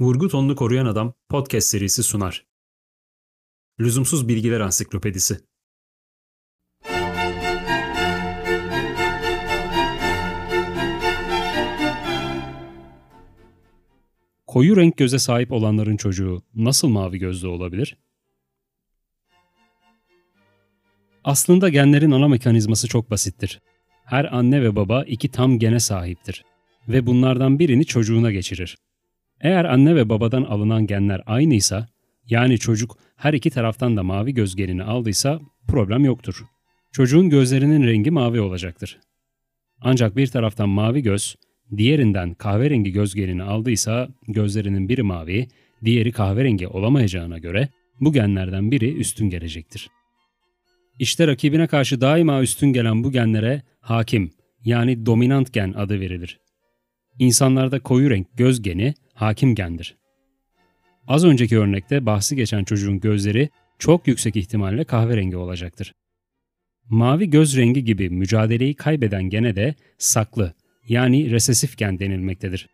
Vurgu tonunu koruyan adam podcast serisi sunar. Lüzumsuz bilgiler ansiklopedisi. Koyu renk göze sahip olanların çocuğu nasıl mavi gözlü olabilir? Aslında genlerin ana mekanizması çok basittir. Her anne ve baba iki tam gene sahiptir ve bunlardan birini çocuğuna geçirir. Eğer anne ve babadan alınan genler aynıysa, yani çocuk her iki taraftan da mavi göz genini aldıysa problem yoktur. Çocuğun gözlerinin rengi mavi olacaktır. Ancak bir taraftan mavi göz, diğerinden kahverengi göz genini aldıysa gözlerinin biri mavi, diğeri kahverengi olamayacağına göre bu genlerden biri üstün gelecektir. İşte rakibine karşı daima üstün gelen bu genlere hakim yani dominant gen adı verilir. İnsanlarda koyu renk göz geni hakim gendir. Az önceki örnekte bahsi geçen çocuğun gözleri çok yüksek ihtimalle kahverengi olacaktır. Mavi göz rengi gibi mücadeleyi kaybeden gene de saklı yani resesif gen denilmektedir.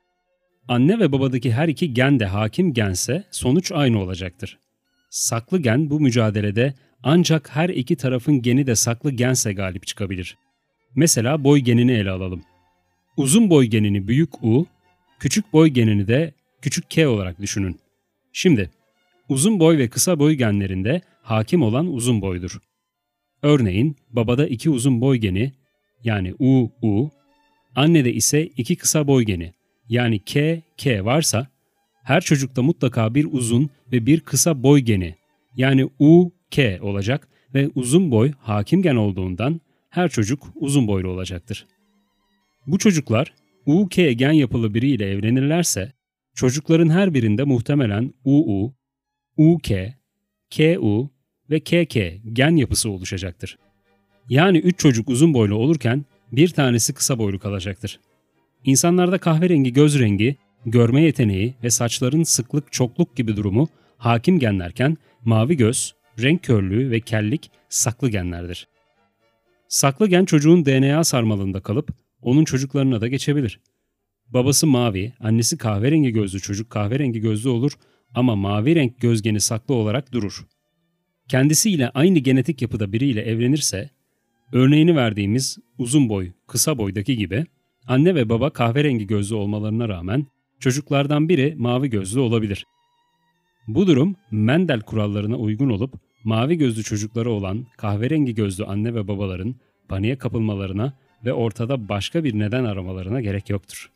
Anne ve babadaki her iki gen de hakim gense sonuç aynı olacaktır. Saklı gen bu mücadelede ancak her iki tarafın geni de saklı gense galip çıkabilir. Mesela boy genini ele alalım. Uzun boy genini büyük U, küçük boy genini de küçük k olarak düşünün. Şimdi uzun boy ve kısa boy genlerinde hakim olan uzun boydur. Örneğin babada iki uzun boy geni yani U, U, annede ise iki kısa boy geni yani K, K varsa her çocukta mutlaka bir uzun ve bir kısa boy geni yani U, K olacak ve uzun boy hakim gen olduğundan her çocuk uzun boylu olacaktır. Bu çocuklar UK gen yapılı biriyle evlenirlerse çocukların her birinde muhtemelen UU, UK, KU ve KK gen yapısı oluşacaktır. Yani 3 çocuk uzun boylu olurken bir tanesi kısa boylu kalacaktır. İnsanlarda kahverengi göz rengi, görme yeteneği ve saçların sıklık çokluk gibi durumu hakim genlerken mavi göz, renk körlüğü ve kellik saklı genlerdir. Saklı gen çocuğun DNA sarmalında kalıp onun çocuklarına da geçebilir. Babası mavi, annesi kahverengi gözlü çocuk kahverengi gözlü olur ama mavi renk gözgeni saklı olarak durur. Kendisiyle aynı genetik yapıda biriyle evlenirse, örneğini verdiğimiz uzun boy, kısa boydaki gibi anne ve baba kahverengi gözlü olmalarına rağmen çocuklardan biri mavi gözlü olabilir. Bu durum Mendel kurallarına uygun olup mavi gözlü çocukları olan kahverengi gözlü anne ve babaların paniğe kapılmalarına ve ortada başka bir neden aramalarına gerek yoktur.